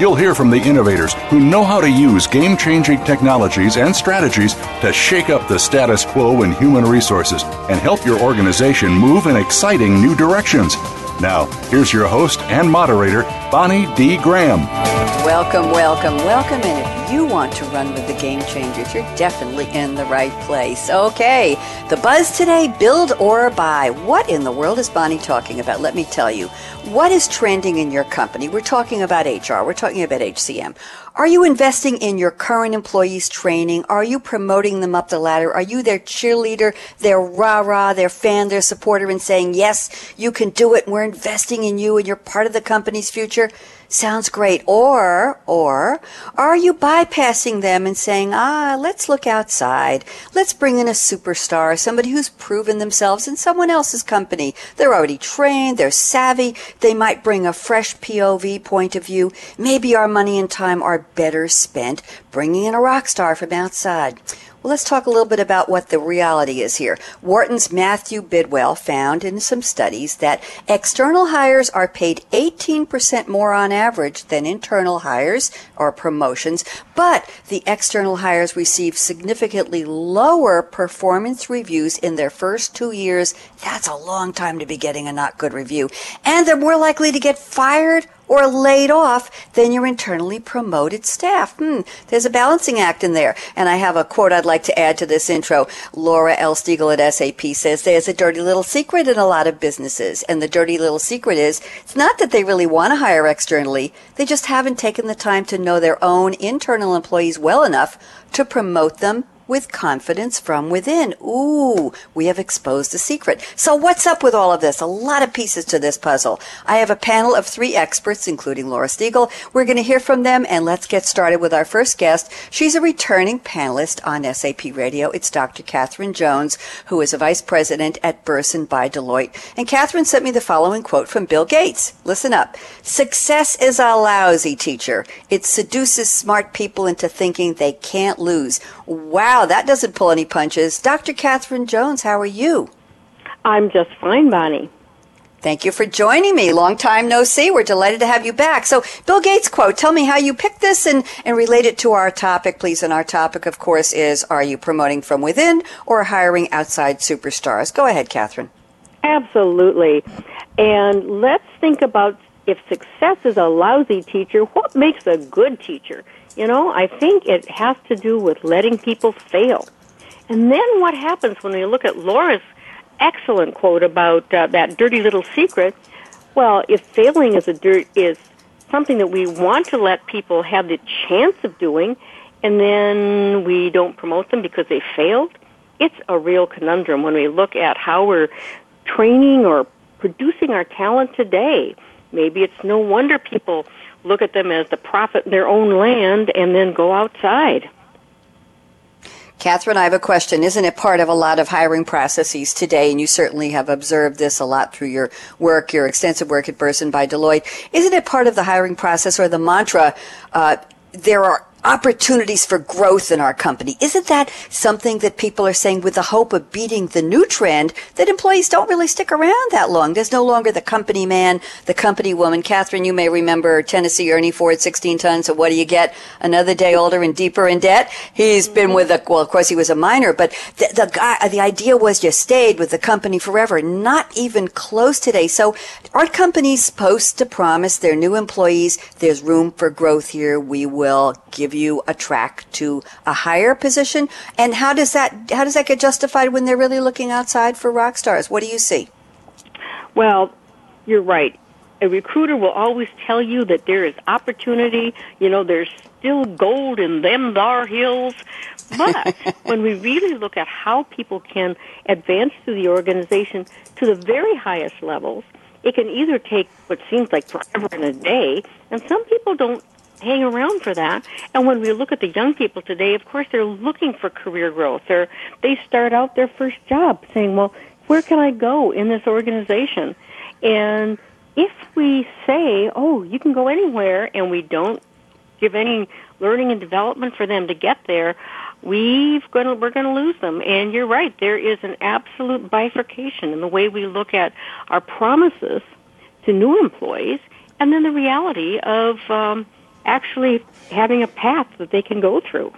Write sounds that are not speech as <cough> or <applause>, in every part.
You'll hear from the innovators who know how to use game changing technologies and strategies to shake up the status quo in human resources and help your organization move in exciting new directions. Now, here's your host and moderator, Bonnie D. Graham. Welcome, welcome, welcome. And if you want to run with the game changers, you're definitely in the right place. Okay, the buzz today build or buy. What in the world is Bonnie talking about? Let me tell you. What is trending in your company? We're talking about HR, we're talking about HCM. Are you investing in your current employees' training? Are you promoting them up the ladder? Are you their cheerleader, their rah rah, their fan, their supporter, and saying, yes, you can do it, we're investing in you, and you're part of the company's future? Sounds great. Or, or, are you bypassing them and saying, ah, let's look outside. Let's bring in a superstar, somebody who's proven themselves in someone else's company. They're already trained, they're savvy, they might bring a fresh POV point of view. Maybe our money and time are better spent bringing in a rock star from outside. Well, let's talk a little bit about what the reality is here. Wharton's Matthew Bidwell found in some studies that external hires are paid 18% more on average than internal hires or promotions, but the external hires receive significantly lower performance reviews in their first two years. That's a long time to be getting a not good review. And they're more likely to get fired or laid off than your internally promoted staff. Hmm, there's a balancing act in there. And I have a quote I'd like to add to this intro. Laura L. Stegall at SAP says there's a dirty little secret in a lot of businesses. And the dirty little secret is it's not that they really want to hire externally. They just haven't taken the time to know their own internal employees well enough to promote them with confidence from within. Ooh, we have exposed a secret. So what's up with all of this? A lot of pieces to this puzzle. I have a panel of three experts, including Laura Stegall. We're going to hear from them and let's get started with our first guest. She's a returning panelist on SAP Radio. It's Dr. Katherine Jones, who is a vice president at Bersin by Deloitte. And Katherine sent me the following quote from Bill Gates. Listen up. Success is a lousy teacher. It seduces smart people into thinking they can't lose. Wow, that doesn't pull any punches. Dr. Katherine Jones, how are you? I'm just fine, Bonnie. Thank you for joining me. Long time no see. We're delighted to have you back. So, Bill Gates quote, tell me how you picked this and, and relate it to our topic, please. And our topic, of course, is are you promoting from within or hiring outside superstars? Go ahead, Katherine. Absolutely. And let's think about if success is a lousy teacher, what makes a good teacher? You know, I think it has to do with letting people fail. And then what happens when we look at Laura's excellent quote about uh, that dirty little secret? Well, if failing is a dirt is something that we want to let people have the chance of doing, and then we don't promote them because they failed, it's a real conundrum when we look at how we're training or producing our talent today. Maybe it's no wonder people look at them as the prophet in their own land and then go outside. Katherine, I have a question. Isn't it part of a lot of hiring processes today? And you certainly have observed this a lot through your work, your extensive work at Bersin by Deloitte. Isn't it part of the hiring process or the mantra? Uh, there are opportunities for growth in our company. Isn't that something that people are saying with the hope of beating the new trend that employees don't really stick around that long? There's no longer the company man, the company woman. Katherine, you may remember Tennessee Ernie Ford, 16 tons. So what do you get? Another day older and deeper in debt. He's been mm-hmm. with a, well, of course he was a miner, but the, the guy, the idea was you stayed with the company forever. Not even close today. So are companies supposed to promise their new employees there's room for growth here? We will give give you a track to a higher position? And how does that how does that get justified when they're really looking outside for rock stars? What do you see? Well, you're right. a recruiter will always tell you that there is opportunity. You know, there's still gold in them thar hills. But <laughs> when we really look at how people can advance through the organization to the very highest levels, it can either take what seems like forever and a day, and some people don't hang around for that. And when we look at the young people today, of course, they're looking for career growth. They're, they start out their first job saying, well, where can I go in this organization? And if we say, oh, you can go anywhere, and we don't give any learning and development for them to get there, we've gonna we're going to lose them. And you're right, there is an absolute bifurcation in the way we look at our promises to new employees, and then the reality of um, actually having a path that they can go through.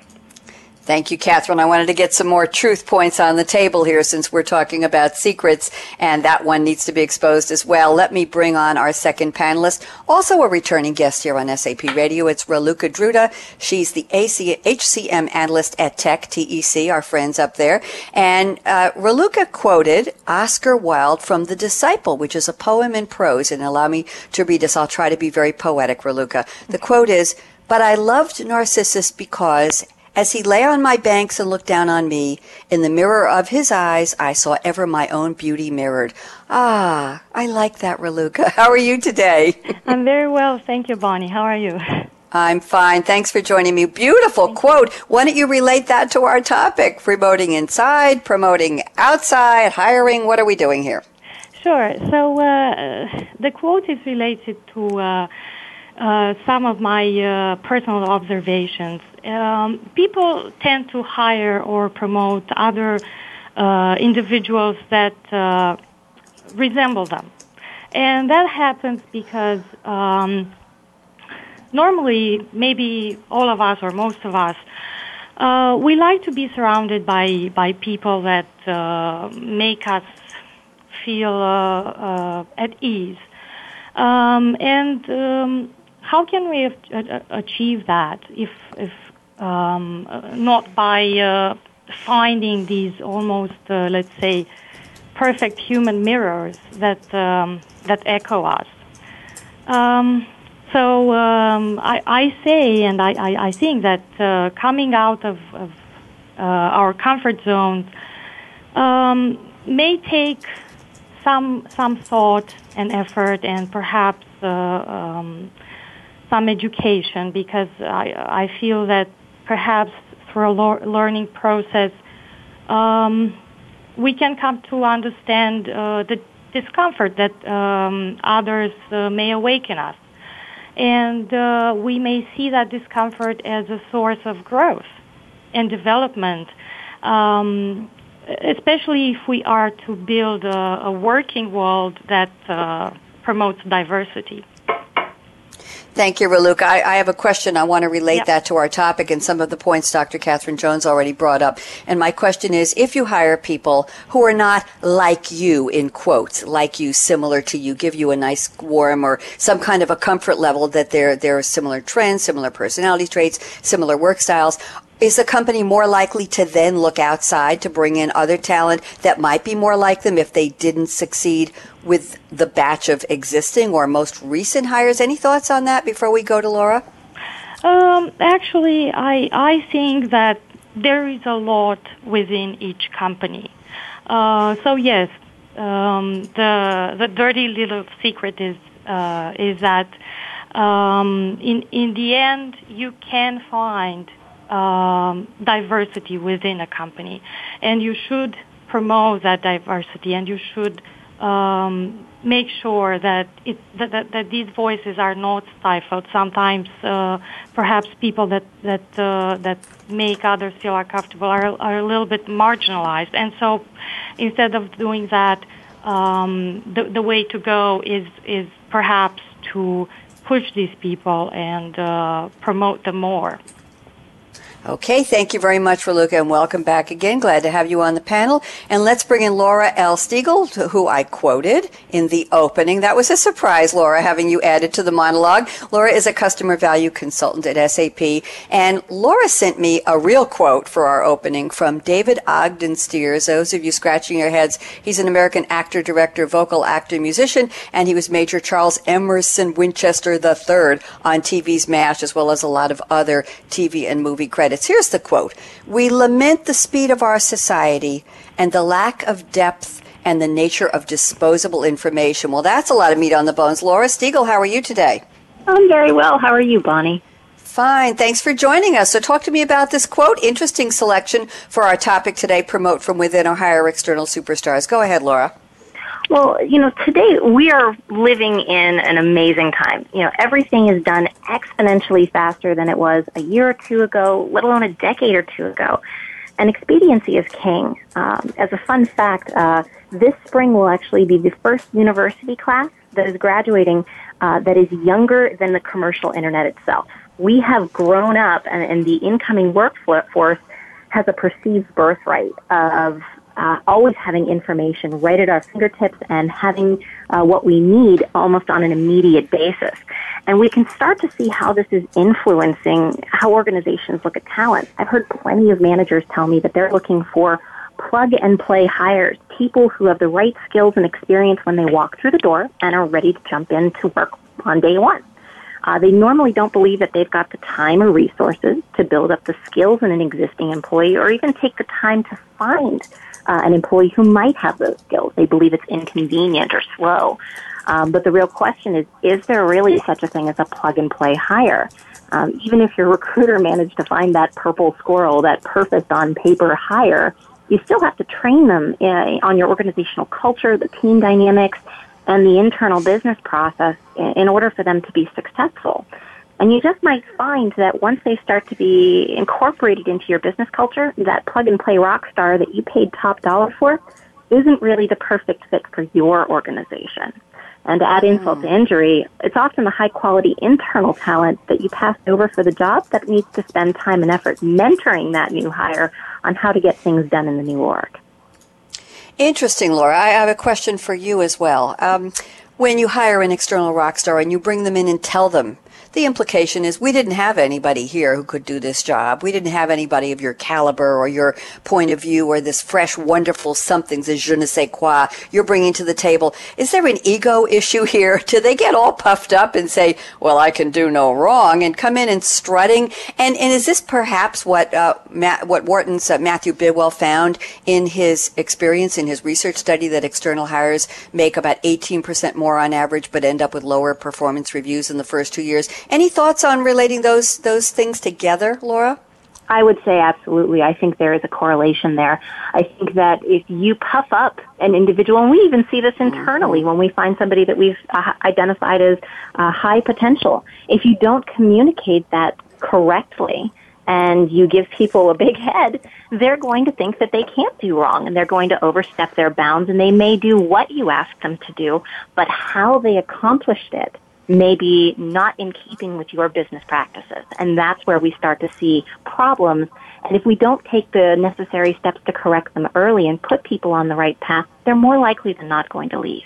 Thank you, Katherine. I wanted to get some more truth points on the table here since we're talking about secrets, and that one needs to be exposed as well. Let me bring on our second panelist, also a returning guest here on SAP Radio. It's Raluca Druta. She's the AC, HCM analyst at Tech, TEC, our friends up there. And uh, Raluca quoted Oscar Wilde from The Disciple, which is a poem in prose. And allow me to read this. I'll try to be very poetic, Raluca. The quote is, But I loved Narcissus because as he lay on my banks and looked down on me, in the mirror of his eyes, I saw ever my own beauty mirrored. Ah, I like that, Raluca. <laughs> How are you today? <laughs> I'm very well, thank you, Bonnie. How are you? I'm fine. Thanks for joining me. Beautiful Thank quote. You. Why don't you relate that to our topic? Promoting inside, promoting outside, hiring. What are we doing here? Sure. So uh, the quote is related to uh, uh, some of my uh, personal observations. Um, people tend to hire or promote other uh, individuals that uh, resemble them. And that happens because um, normally, maybe all of us or most of us, uh, we like to be surrounded by, by people that make us feel at ease. Um, and um, how can we achieve that if, if um, not by uh, finding these almost, uh, let's say, perfect human mirrors that um, that echo us? Um, so um, I, I, say, and I, I, I think that uh, coming out of, of uh, our comfort zones um, may take some some thought and effort, and perhaps uh, um, some education because I, I feel that perhaps through a learning process, um, we can come to understand uh, the discomfort that um, others uh, may awaken us. And uh, we may see that discomfort as a source of growth and development, um, especially if we are to build a, a working world that uh, promotes diversity. Thank you, Raluca. I, I, have a question. I want to relate yep. that to our topic and some of the points Dr. Katherine Jones already brought up. And my question is, if you hire people who are not like you, in quotes, like you, similar to you, give you a nice warm or some kind of a comfort level that there, there are similar trends, similar personality traits, similar work styles, is the company more likely to then look outside to bring in other talent that might be more like them if they didn't succeed with the batch of existing or most recent hires? Any thoughts on that before we go to Laura? Um, actually, I, I think that there is a lot within each company. Uh, so yes, um, the the dirty little secret is uh, is that um, in in the end you can find um, diversity within a company, and you should promote that diversity, and you should um, make sure that, it, that, that, that these voices are not stifled. Sometimes, uh, perhaps people that that uh, that make others feel uncomfortable are are a little bit marginalized, and so instead of doing that, um, the the way to go is is perhaps to push these people and uh, promote them more. Okay, thank you very much, Raluca, and welcome back again. Glad to have you on the panel. And let's bring in Laura L. Stegall, who I quoted in the opening. That was a surprise, Laura, having you added to the monologue. Laura is a customer value consultant at SAP, and Laura sent me a real quote for our opening from David Ogden Stiers. Those of you scratching your heads, he's an American actor, director, vocal actor, musician, and he was Major Charles Emerson Winchester III on TV's MASH, as well as a lot of other TV and movie credits credits. Here's the quote We lament the speed of our society and the lack of depth and the nature of disposable information. Well, that's a lot of meat on the bones. Laura Stegall, how are you today? I'm very well. How are you, Bonnie? Fine. Thanks for joining us. So, talk to me about this quote. Interesting selection for our topic today promote from within or hire external superstars. Go ahead, Laura. Well, you know, today we are living in an amazing time. You know, everything is done exponentially faster than it was a year or two ago, let alone a decade or two ago. And expediency is king. Um, as a fun fact, uh, this spring will actually be the first university class that is graduating uh, that is younger than the commercial internet itself. We have grown up, and, and the incoming workforce has a perceived birthright of uh, always having information right at our fingertips and having uh, what we need almost on an immediate basis. And we can start to see how this is influencing how organizations look at talent. I've heard plenty of managers tell me that they're looking for plug and play hires, people who have the right skills and experience when they walk through the door and are ready to jump in to work on day one. Uh, they normally don't believe that they've got the time or resources to build up the skills in an existing employee or even take the time to find uh, an employee who might have those skills. They believe it's inconvenient or slow. Um, but the real question is, is there really such a thing as a plug and play hire? Um, even if your recruiter managed to find that purple squirrel, that perfect on paper hire, you still have to train them in, uh, on your organizational culture, the team dynamics, and the internal business process in order for them to be successful. And you just might find that once they start to be incorporated into your business culture, that plug and play rock star that you paid top dollar for isn't really the perfect fit for your organization. And to add insult to hmm. injury, it's often the high quality internal talent that you passed over for the job that needs to spend time and effort mentoring that new hire on how to get things done in the new org. Interesting, Laura. I have a question for you as well. Um, when you hire an external rock star and you bring them in and tell them the implication is we didn't have anybody here who could do this job. We didn't have anybody of your caliber or your point of view or this fresh, wonderful something, the je ne sais quoi you're bringing to the table. Is there an ego issue here? Do they get all puffed up and say, well, I can do no wrong and come in and strutting? And, and is this perhaps what, uh, what Wharton's uh, Matthew Bidwell found in his experience in his research study that external hires make about 18% more on average, but end up with lower performance reviews in the first two years? Any thoughts on relating those those things together, Laura? I would say absolutely. I think there is a correlation there. I think that if you puff up an individual, and we even see this internally mm-hmm. when we find somebody that we've uh, identified as uh, high potential, if you don't communicate that correctly and you give people a big head, they're going to think that they can't do wrong and they're going to overstep their bounds and they may do what you ask them to do, but how they accomplished it maybe not in keeping with your business practices. And that's where we start to see problems. And if we don't take the necessary steps to correct them early and put people on the right path, they're more likely than not going to leave.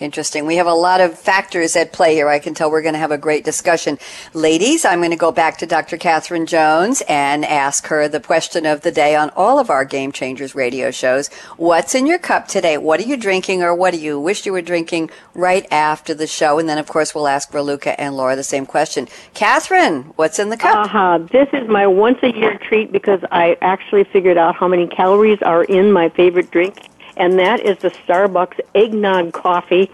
Interesting. We have a lot of factors at play here. I can tell we're going to have a great discussion. Ladies, I'm going to go back to Dr. Katherine Jones and ask her the question of the day on all of our Game Changers radio shows. What's in your cup today? What are you drinking or what do you wish you were drinking right after the show? And then, of course, we'll ask Raluca and Laura the same question. Katherine, what's in the cup? Uh-huh. This is my once a year treat because I actually figured out how many calories are in my favorite drink and that is the Starbucks eggnog coffee.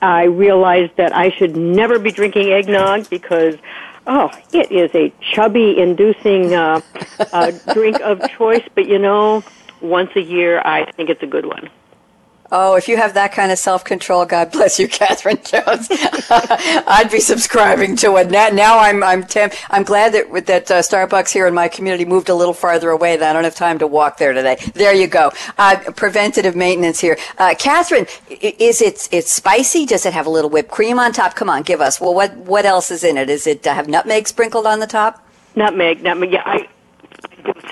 I realized that I should never be drinking eggnog because Oh, it is a chubby inducing uh, uh, drink of choice, but you know, once a year, I think it's a good one. Oh, if you have that kind of self control, God bless you, <laughs> Katherine Jones. <laughs> I'd be subscribing to it. Now, now I'm I'm temp- I'm glad that that uh, Starbucks here in my community moved a little farther away. That I don't have time to walk there today. There you go. Uh, preventative maintenance here. Uh, Katherine, is it it's spicy? Does it have a little whipped cream on top? Come on, give us. Well, what what else is in it? Is it uh, have nutmeg sprinkled on the top? Nutmeg, nutmeg. Yeah, I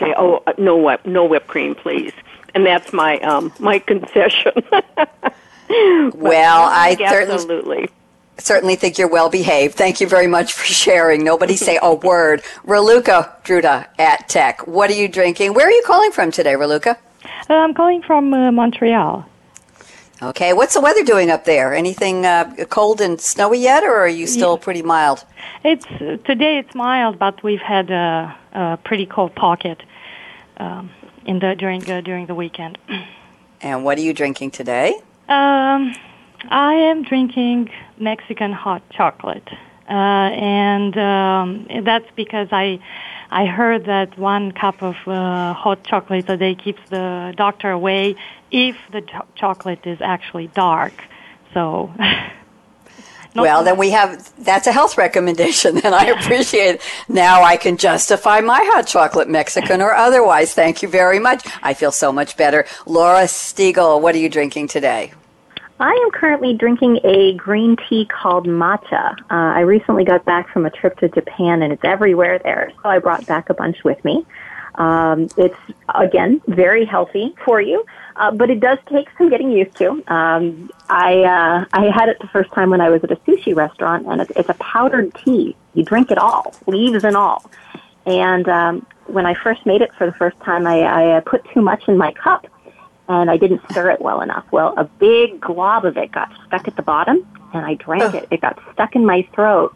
say, "Oh, uh, no whip, no whipped cream, please," and that's my um, my concession. <laughs> well, I absolutely. Certainly think you're well behaved. Thank you very much for sharing. Nobody say a <laughs> word. Raluca Druta at TEC. What are you drinking? Where are you calling from today, Raluca? Uh, I'm calling from uh, Montreal. Okay, what's the weather doing up there? Anything uh, cold and snowy yet, or are you still yeah. pretty mild? It's today. It's mild, but we've had a, a pretty cold pocket um, in the during uh, during the weekend. <clears throat> And what are you drinking today? Um, I am drinking Mexican hot chocolate, uh, and um, that's because I I heard that one cup of uh, hot chocolate a day keeps the doctor away if the cho- chocolate is actually dark. So. <laughs> well, then we have that's a health <laughs> recommendation, and I appreciate it. Now I can justify my hot chocolate, Mexican or otherwise. Thank you very much. I feel so much better. Laura Stegall, what are you drinking today? I am currently drinking a green tea called matcha. Uh, I recently got back from a trip to Japan and it's everywhere there, so I brought back a bunch with me. Um, it's again very healthy for you, uh, but it does take some getting used to. Um, I uh, I had it the first time when I was at a sushi restaurant, and it's, it's a powdered tea. You drink it all, leaves and all. And um, when I first made it for the first time, I, I uh, put too much in my cup, and I didn't stir it well enough. Well, a big glob of it got stuck at the bottom, and I drank it. It got stuck in my throat.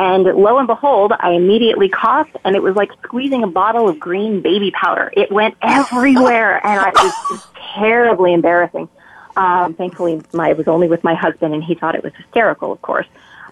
And lo and behold, I immediately coughed, and it was like squeezing a bottle of green baby powder. It went everywhere, and I, it was terribly embarrassing. Um, thankfully, my, I was only with my husband, and he thought it was hysterical, of course.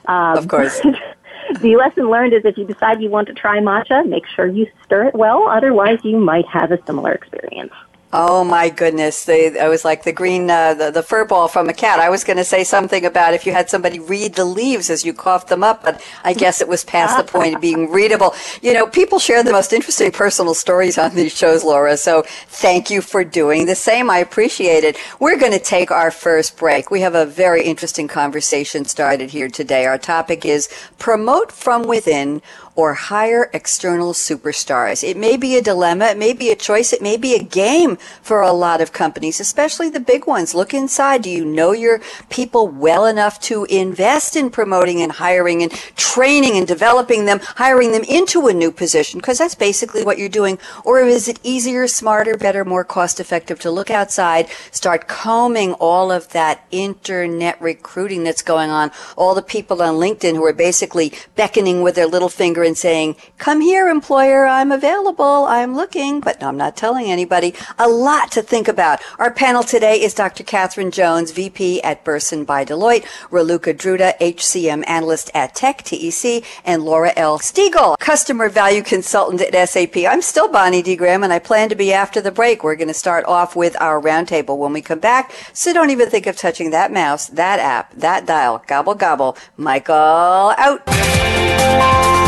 Um, of course. <laughs> the lesson learned is if you decide you want to try matcha, make sure you stir it well. Otherwise, you might have a similar experience. Oh my goodness! They, I was like the green, uh, the, the fur ball from a cat. I was going to say something about if you had somebody read the leaves as you coughed them up, but I guess it was past the point of being readable. You know, people share the most interesting personal stories on these shows, Laura. So thank you for doing the same. I appreciate it. We're going to take our first break. We have a very interesting conversation started here today. Our topic is promote from within or hire external superstars. It may be a dilemma, it may be a choice, it may be a game for a lot of companies, especially the big ones. Look inside. Do you know your people well enough to invest in promoting and hiring and training and developing them, hiring them into a new position? Because that's basically what you're doing. Or is it easier, smarter, better, more cost effective to look outside, start combing all of that internet recruiting that's going on, all the people on LinkedIn who are basically beckoning with their little finger and saying, come here, employer, I'm available, I'm looking, but no, I'm not telling anybody. A lot to think about. Our panel today is Dr. Katherine Jones, VP at Bersin by Deloitte, Raluca Druta, HCM analyst at Tech, TEC, and Laura L. Stegall, customer value consultant at SAP. I'm still Bonnie D. Graham, and I plan to be after the break. We're going to start off with our roundtable when we come back, so don't even think of touching that mouse, that app, that dial. Gobble, gobble. Michael out.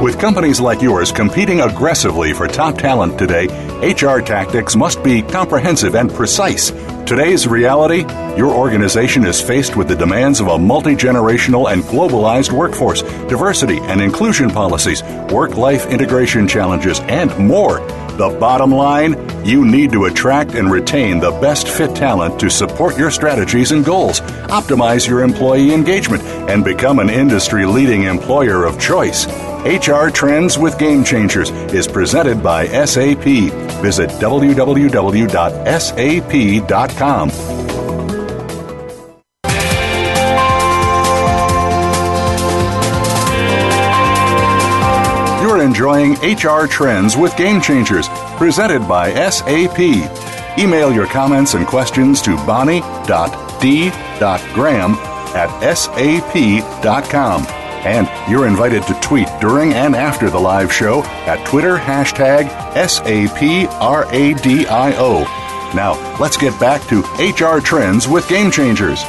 With companies like yours competing aggressively for top talent today, HR tactics must be comprehensive and precise. Today's reality your organization is faced with the demands of a multi generational and globalized workforce, diversity and inclusion policies, work life integration challenges, and more. The bottom line you need to attract and retain the best fit talent to support your strategies and goals, optimize your employee engagement, and become an industry leading employer of choice. HR Trends with Game Changers is presented by SAP. Visit www.sap.com. HR Trends with Game Changers, presented by SAP. Email your comments and questions to bonnie.d.graham at sap.com. And you're invited to tweet during and after the live show at Twitter hashtag SAPRADIO. Now, let's get back to HR Trends with Game Changers.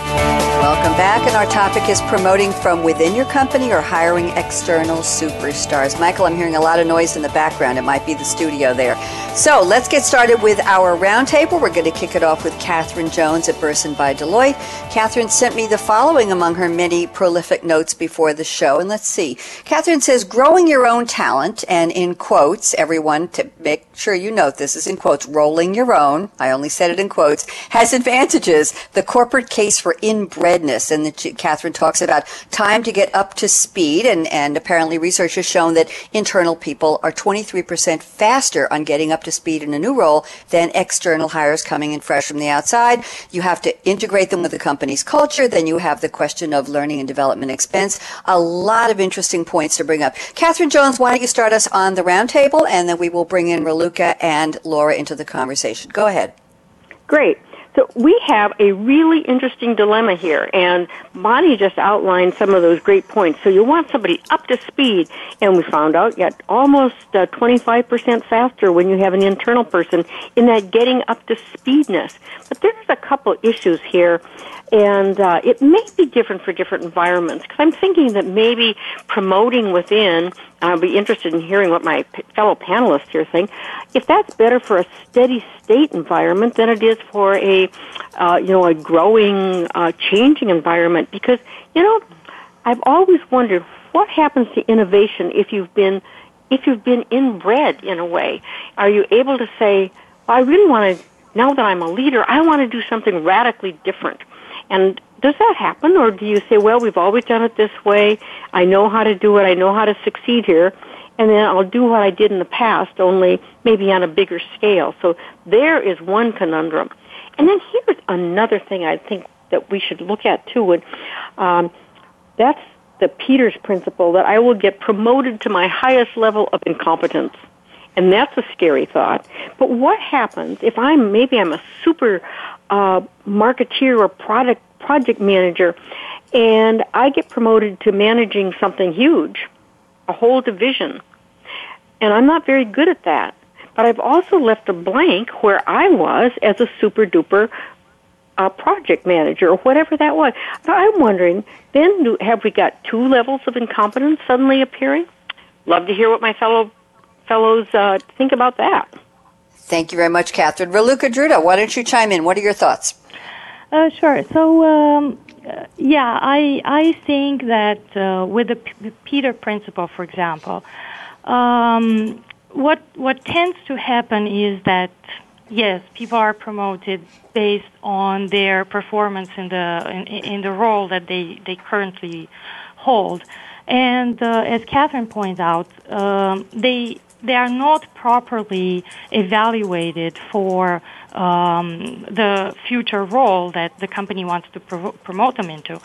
Back, and our topic is promoting from within your company or hiring external superstars. Michael, I'm hearing a lot of noise in the background. It might be the studio there. So let's get started with our roundtable. We're going to kick it off with Katherine Jones at Bersin by Deloitte. Katherine sent me the following among her many prolific notes before the show, and let's see. Katherine says, growing your own talent, and in quotes, everyone, to make sure you note this is in quotes, rolling your own, I only said it in quotes, has advantages. The corporate case for inbredness, and the, Katherine talks about time to get up to speed, and, and apparently research has shown that internal people are 23% faster on getting up to speed in a new role than external hires coming in fresh from the outside. You have to integrate them with the company's culture. Then you have the question of learning and development expense. A lot of interesting points to bring up. Katherine Jones, why don't you start us on the roundtable, and then we will bring in Raluca and Laura into the conversation. Go ahead. Great. So we have a really interesting dilemma here, and Bonnie just outlined some of those great points. So you want somebody up to speed, and we found out yet almost uh, 25% faster when you have an internal person in that getting up to speedness. But there's a couple issues here and uh, it may be different for different environments because I'm thinking that maybe promoting within. I'll be interested in hearing what my p- fellow panelists here think. If that's better for a steady state environment than it is for a, uh, you know, a growing, uh, changing environment, because you know, I've always wondered what happens to innovation if you've been, if you've been inbred in a way. Are you able to say, well, I really want to now that I'm a leader, I want to do something radically different. And does that happen, or do you say, well, we've always done it this way. I know how to do it. I know how to succeed here, and then I'll do what I did in the past, only maybe on a bigger scale. So there is one conundrum. And then here's another thing I think that we should look at too, and um, that's the Peters principle that I will get promoted to my highest level of incompetence. And that's a scary thought. But what happens if I'm maybe I'm a super uh, marketeer or product project manager, and I get promoted to managing something huge, a whole division, and I'm not very good at that. But I've also left a blank where I was as a super duper uh, project manager or whatever that was. But I'm wondering, then do, have we got two levels of incompetence suddenly appearing? Love to hear what my fellow fellows uh, think about that. Thank you very much, Katherine. Raluca Druta, why don't you chime in? What are your thoughts? Uh, sure. So, um, uh, yeah, I I think that uh, with the P- Peter principle, for example, um, what what tends to happen is that yes, people are promoted based on their performance in the in, in the role that they they currently hold, and uh, as Katherine points out, um, they they are not properly evaluated for um, the future role that the company wants to pro- promote them into.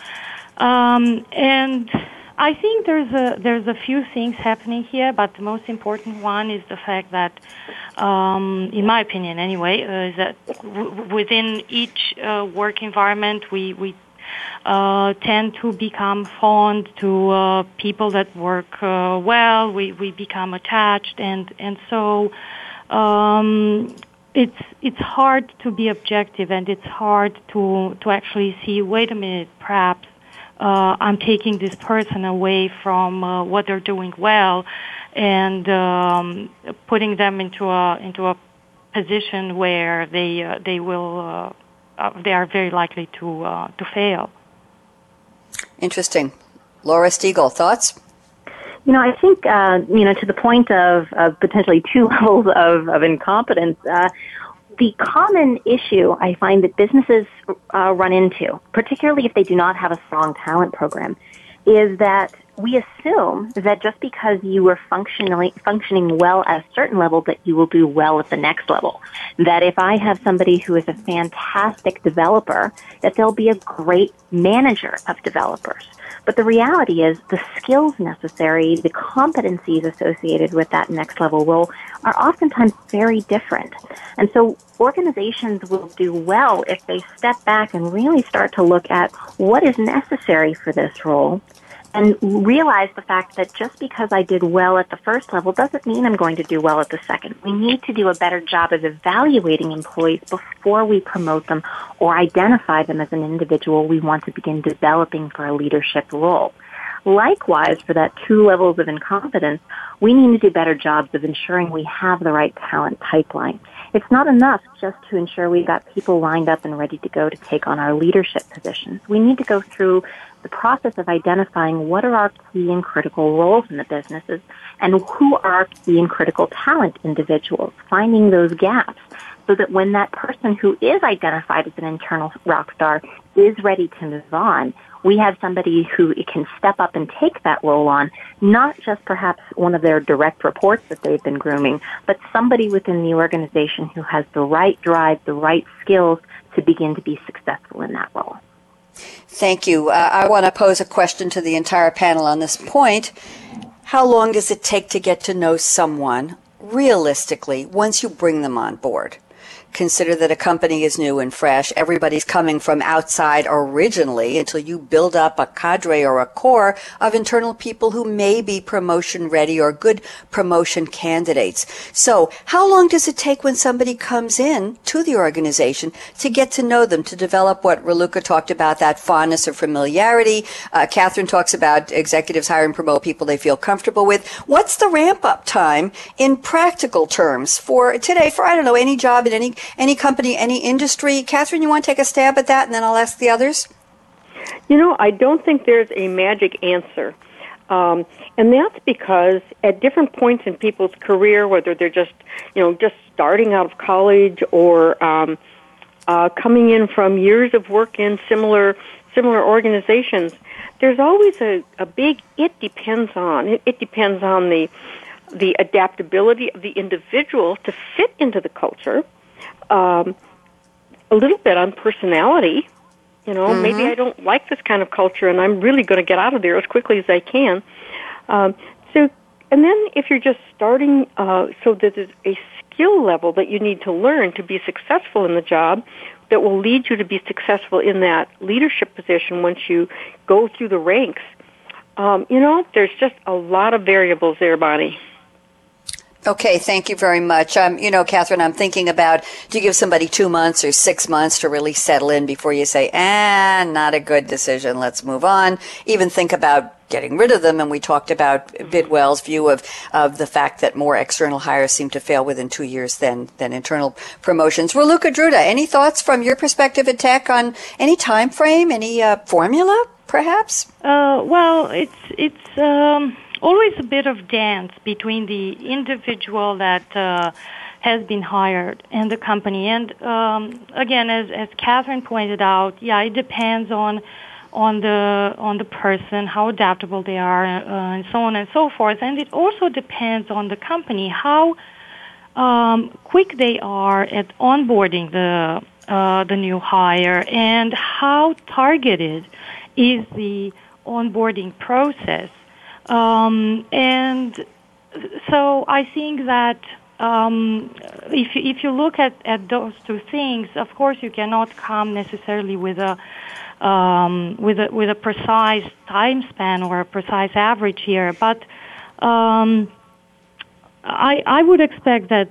Um, and I think there's a there's a few things happening here, but the most important one is the fact that, um, in my opinion, anyway, uh, is that w- within each uh, work environment we we uh, tend to become fond to uh, people that work uh, well. We we become attached, and and so um, it's it's hard to be objective, and it's hard to to actually see. Wait a minute, perhaps. Uh, I'm taking this person away from uh, what they're doing well, and um, putting them into a into a position where they uh, they will uh, they are very likely to uh, to fail. Interesting. Laura Stegall, thoughts? You know, I think, uh, you know, to the point of, of potentially two <laughs> levels of, of incompetence, uh, the common issue I find that businesses uh, run into, particularly if they do not have a strong talent program, is that we assume that just because you were functionally functioning well at a certain level that you will do well at the next level. That if I have somebody who is a fantastic developer, that they'll be a great manager of developers. But the reality is the skills necessary, the competencies associated with that next level will are oftentimes very different. And so organizations will do well if they step back and really start to look at what is necessary for this role and realize the fact that just because I did well at the first level doesn't mean I'm going to do well at the second. We need to do a better job of evaluating employees before we promote them or identify them as an individual we want to begin developing for a leadership role. Likewise, for that two levels of incompetence, we need to do better jobs of ensuring we have the right talent pipeline. It's not enough just to ensure we've got people lined up and ready to go to take on our leadership positions. We need to go through the process of identifying what are our key and critical roles in the businesses and who are our key and critical talent individuals, finding those gaps so that when that person who is identified as an internal rock star is ready to move on, we have somebody who can step up and take that role on, not just perhaps one of their direct reports that they've been grooming, but somebody within the organization who has the right drive, the right skills to begin to be successful in that role. Thank you. Uh, I want to pose a question to the entire panel on this point. How long does it take to get to know someone realistically once you bring them on board? Consider that a company is new and fresh. Everybody's coming from outside originally until you build up a cadre or a core of internal people who may be promotion ready or good promotion candidates. So how long does it take when somebody comes in to the organization to get to know them, to develop what Raluca talked about, that fondness or familiarity? Uh, Katherine talks about executives hiring promote people they feel comfortable with. What's the ramp up time in practical terms for today for, I don't know, any job in any any company, any industry. Katherine, you want to take a stab at that, and then I'll ask the others? You know, I don't think there's a magic answer. Um, and that's because at different points in people's career, whether they're just, you know, just starting out of college or um, uh, coming in from years of work in similar similar organizations, there's always a, a big it depends on. It, it depends on the the adaptability of the individual to fit into the culture um, a little bit on personality. You know, mm-hmm. maybe I don't like this kind of culture, and I'm really going to get out of there as quickly as I can. Um, so, and then if you're just starting, uh, so there's a skill level that you need to learn to be successful in the job, that will lead you to be successful in that leadership position once you go through the ranks. Um, you know, there's just a lot of variables there, Bonnie. Okay, thank you very much. Um, you know, Katherine, I'm thinking about do you give somebody two months or six months to really settle in before you say, ah, not a good decision, let's move on. Even think about getting rid of them. And we talked about Bidwell's view of, of the fact that more external hires seem to fail within two years than, than internal promotions. Raluca Druta, any thoughts from your perspective at TEC on any time frame, any uh, formula, perhaps? Uh, well, it's, it's, um always a bit of dance between the individual that uh, has been hired and the company. And um, again, as, as Katherine pointed out, yeah, it depends on on the on the person, how adaptable they are, uh, and so on and so forth. And it also depends on the company how um, quick they are at onboarding the uh, the new hire and how targeted is the onboarding process. Um, and so I think that um, if if you look at, at those two things, of course you cannot come necessarily with a um, with a with a precise time span or a precise average here, but um, I I would expect that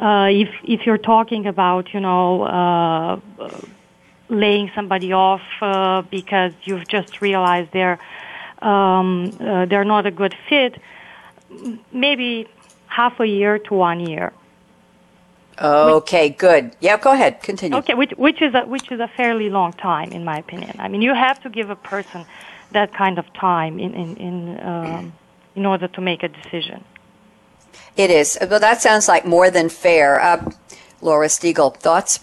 uh, if if you're talking about you know uh, laying somebody off uh, because you've just realized they're um, uh, they're not a good fit, maybe half a year to one year. Okay, which, good. Yeah, go ahead. Continue. Okay, which which is a which is a fairly long time in my opinion. I mean, you have to give a person that kind of time in in in, um, in order to make a decision. It is. Well, that sounds like more than fair. Uh, Laura Stegall, thoughts?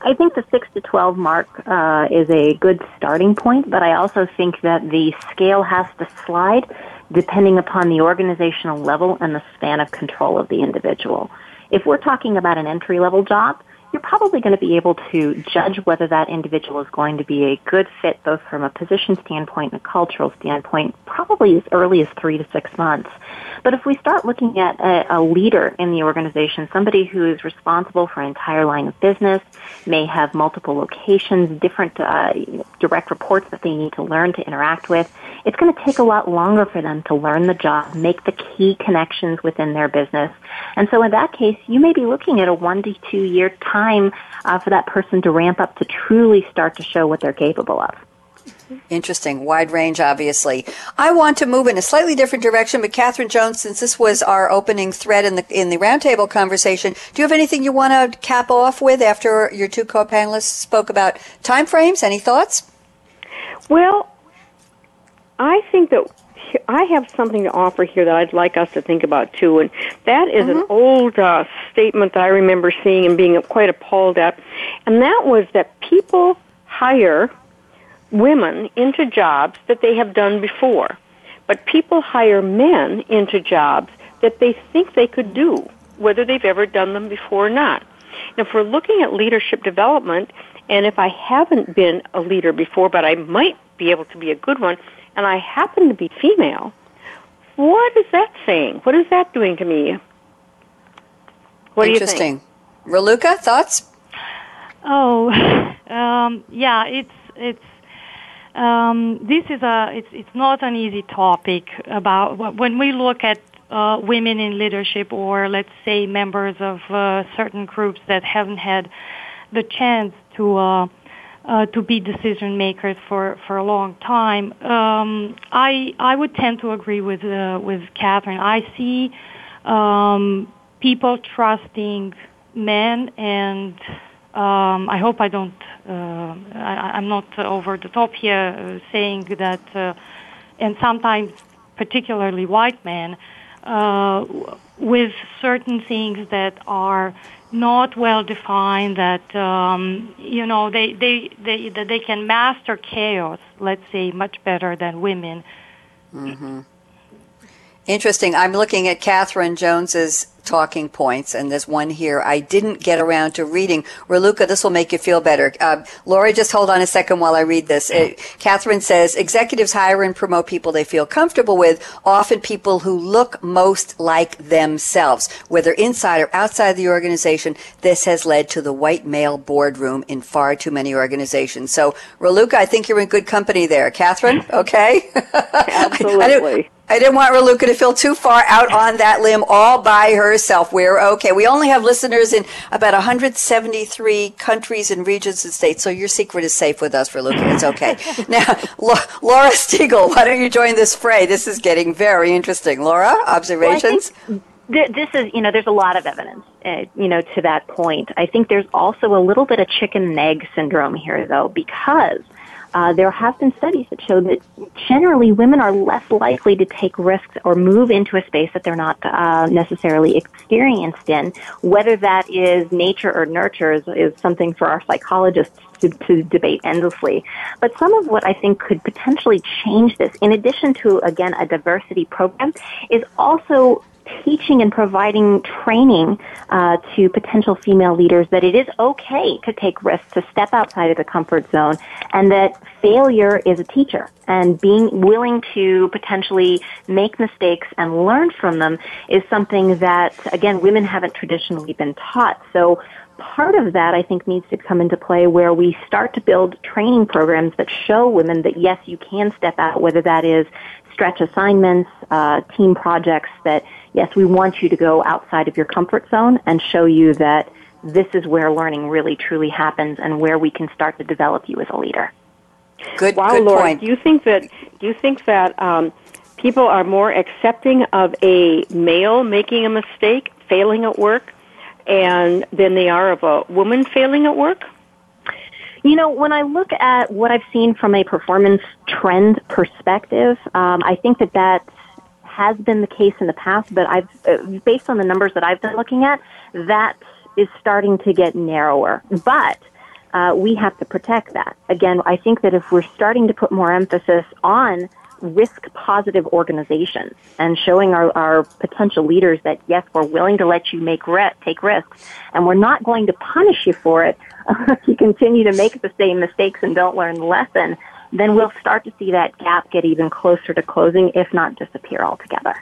I think the 6 to 12 mark uh, is a good starting point, but I also think that the scale has to slide depending upon the organizational level and the span of control of the individual. If we're talking about an entry level job, you're probably going to be able to judge whether that individual is going to be a good fit both from a position standpoint and a cultural standpoint probably as early as three to six months. But if we start looking at a, a leader in the organization, somebody who is responsible for an entire line of business, may have multiple locations, different uh, direct reports that they need to learn to interact with, it's going to take a lot longer for them to learn the job, make the key connections within their business. And so in that case, you may be looking at a one to two year time uh, for that person to ramp up to truly start to show what they're capable of. Interesting. Wide range, obviously. I want to move in a slightly different direction, but Katherine Jones, since this was our opening thread in the in the roundtable conversation, do you have anything you want to cap off with after your two co-panelists spoke about timeframes? Any thoughts? Well, I think that I have something to offer here that I'd like us to think about too, and that is mm-hmm. an old uh, statement that I remember seeing and being quite appalled at, and that was that people hire women into jobs that they have done before. But people hire men into jobs that they think they could do, whether they've ever done them before or not. Now, if we're looking at leadership development, and if I haven't been a leader before, but I might be able to be a good one, and I happen to be female, what is that saying? What is that doing to me? What are you Interesting. Raluca, thoughts? Oh, <laughs> um, yeah, it's it's um, this is a it's it's not an easy topic about when we look at uh, women in leadership or let's say members of uh, certain groups that haven't had the chance to uh, uh, to be decision makers for, for a long time. Um, I I would tend to agree with uh, with Katherine. I see um, people trusting men and um, I hope I don't. Uh, I, I'm not over the top here, uh, saying that, uh, and sometimes particularly white men, uh, with certain things that are not well defined, that um, you know they they they that they can master chaos, let's say, much better than women. Mm-hmm. Interesting. I'm looking at Katherine Jones's talking points, and there's one here I didn't get around to reading. Raluca, this will make you feel better. Uh, Laura, just hold on a second while I read this. Uh, Katherine says executives hire and promote people they feel comfortable with, often people who look most like themselves, whether inside or outside the organization. This has led to the white male boardroom in far too many organizations. So, Raluca, I think you're in good company there. Katherine, okay? <laughs> Absolutely. I didn't want Raluca to feel too far out on that limb all by herself. We're okay. We only have listeners in about 173 countries and regions and states, so your secret is safe with us, Raluca. It's okay. <laughs> now, Laura Stegall, why don't you join this fray? This is getting very interesting. Laura, observations? Well, this is, you know, there's a lot of evidence, uh, you know, to that point. I think there's also a little bit of chicken and egg syndrome here, though, because – uh, there have been studies that show that generally women are less likely to take risks or move into a space that they're not uh, necessarily experienced in. Whether that is nature or nurture is, is something for our psychologists to, to, debate endlessly. But some of what I think could potentially change this, in addition to, again, a diversity program, is also teaching and providing training uh, to potential female leaders that it is okay to take risks, to step outside of the comfort zone, and that failure is a teacher. And being willing to potentially make mistakes and learn from them is something that, again, women haven't traditionally been taught. So part of that I think needs to come into play where we start to build training programs that show women that yes, you can step out, whether that is stretch assignments, uh, team projects that yes, we want you to go outside of your comfort zone and show you that this is where learning really truly happens and where we can start to develop you as a leader. Good, wow, good Laura, point. Do you think that do you think that um, people are more accepting of a male making a mistake, failing at work, and than they are of a woman failing at work? You know, when I look at what I've seen from a performance trend perspective, um, I think that that has been the case in the past, but I've, uh, based on the numbers that I've been looking at, that is starting to get narrower. But uh, we have to protect that. Again, I think that if we're starting to put more emphasis on risk positive organizations and showing our, our potential leaders that yes, we're willing to let you make re- take risks and we're not going to punish you for it <laughs> if you continue to make the same mistakes and don't learn the lesson, then we'll start to see that gap get even closer to closing, if not disappear altogether.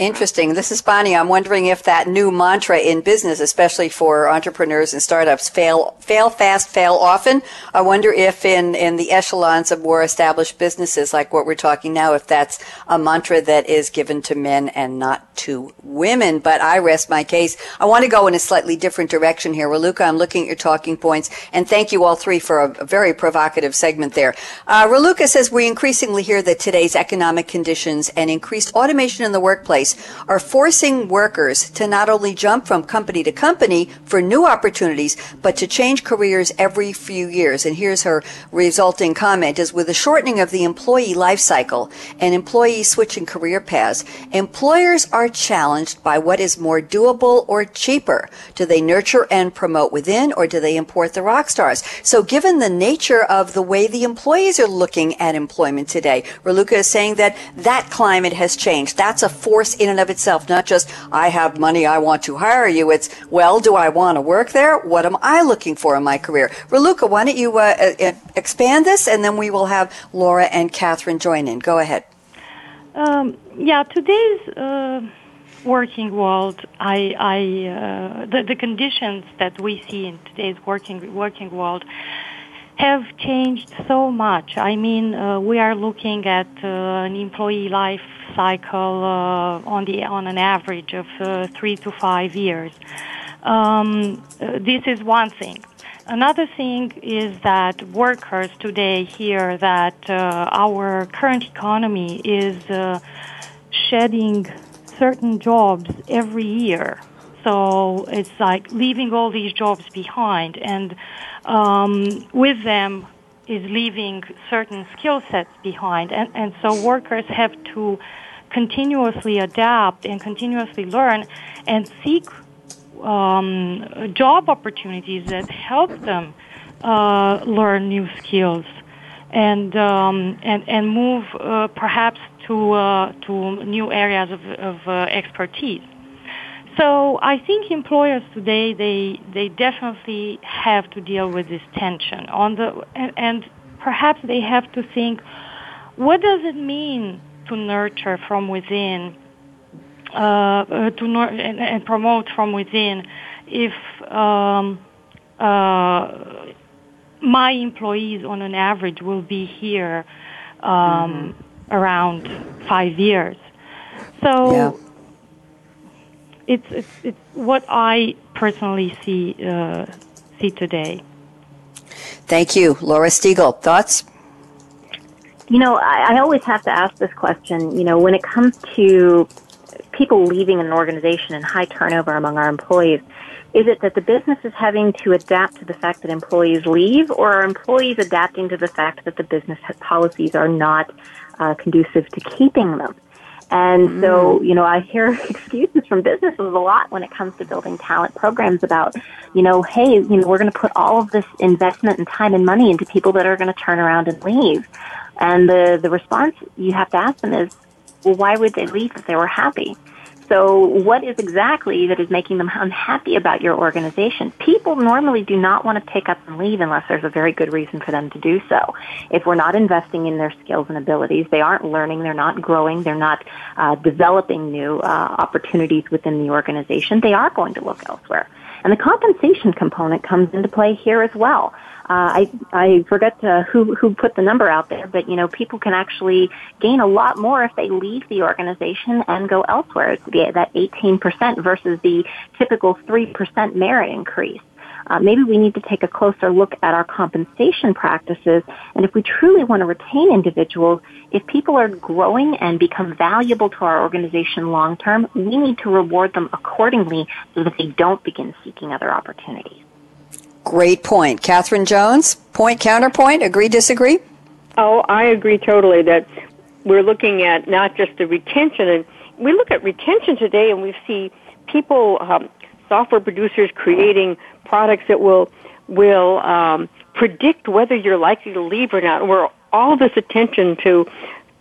Interesting. This is Bonnie. I'm wondering if that new mantra in business, especially for entrepreneurs and startups, fail, fail fast, fail often. I wonder if in, in the echelons of more established businesses like what we're talking now, if that's a mantra that is given to men and not to women. But I rest my case. I want to go in a slightly different direction here. Raluca, I'm looking at your talking points and thank you all three for a, a very provocative segment there. Uh, Raluca says we increasingly hear that today's economic conditions and increased automation in the workplace are forcing workers to not only jump from company to company for new opportunities, but to change careers every few years. And here's her resulting comment is with the shortening of the employee life cycle and employees switching career paths, employers are challenged by what is more doable or cheaper. Do they nurture and promote within or do they import the rock stars? So given the nature of the way the employees are looking at employment today, Raluca is saying that that climate has changed. That's a force in and of itself, not just I have money, I want to hire you. It's well, do I want to work there? What am I looking for in my career? Raluca, why don't you uh, uh, expand this, and then we will have Laura and Katherine join in. Go ahead. Um, yeah, today's uh, working world, I, I uh, the, the conditions that we see in today's working working world have changed so much. I mean, uh, we are looking at uh, an employee life cycle uh, on the on an average of uh, three to five years. Um, uh, this is one thing. Another thing is that workers today hear that uh, our current economy is shedding certain jobs every year. So it's like leaving all these jobs behind, and um, with them is leaving certain skill sets behind. And, and so workers have to continuously adapt and continuously learn and seek um, job opportunities that help them uh, learn new skills and um, and and move uh, perhaps to uh, to new areas of, of uh, expertise. So I think employers today they they definitely have to deal with this tension on the and, and perhaps they have to think what does it mean to nurture from within, uh, uh, to nur- and, and, promote from within, if um, uh, my employees on an average will be here um, mm-hmm. around five years. So yeah. It's, it's, it's what I personally see uh, see today. Thank you, Laura Stegall. Thoughts? You know, I, I always have to ask this question. You know, when it comes to people leaving an organization and high turnover among our employees, is it that the business is having to adapt to the fact that employees leave, or are employees adapting to the fact that the business policies are not uh, conducive to keeping them? And mm. so, you know, I hear <laughs> excuses from businesses a lot when it comes to building talent programs about, you know, hey, you know, we're going to put all of this investment and time and money into people that are going to turn around and leave. And the, the response you have to ask them is, well, why would they leave if they were happy? So what is exactly that is making them unhappy about your organization? People normally do not want to pick up and leave unless there's a very good reason for them to do so. If we're not investing in their skills and abilities, they aren't learning, they're not growing, they're not uh, developing new uh, opportunities within the organization, they are going to look elsewhere. And the compensation component comes into play here as well. Uh, I I forget uh, who who put the number out there, but you know people can actually gain a lot more if they leave the organization and go elsewhere. It's that 18% versus the typical 3% merit increase. Uh, maybe we need to take a closer look at our compensation practices. And if we truly want to retain individuals, if people are growing and become valuable to our organization long term, we need to reward them accordingly so that they don't begin seeking other opportunities. Great point. Katherine Jones, point, counterpoint, agree, disagree? Oh, I agree totally that we're looking at not just the retention, and we look at retention today and we see people, um, software producers creating products that will, will um, predict whether you're likely to leave or not. We're all this attention to,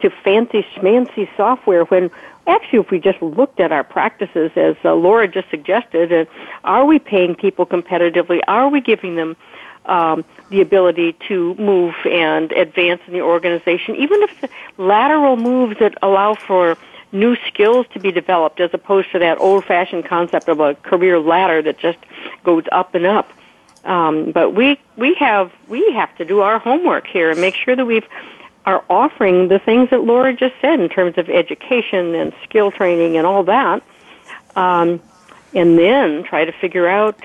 to fancy schmancy software when actually, if we just looked at our practices, as uh, Laura just suggested, uh, are we paying people competitively? Are we giving them um, the ability to move and advance in the organization, even if the lateral moves that allow for new skills to be developed as opposed to that old fashioned concept of a career ladder that just goes up and up. Um, but we we have we have to do our homework here and make sure that we've are offering the things that Laura just said in terms of education and skill training and all that, um, and then try to figure out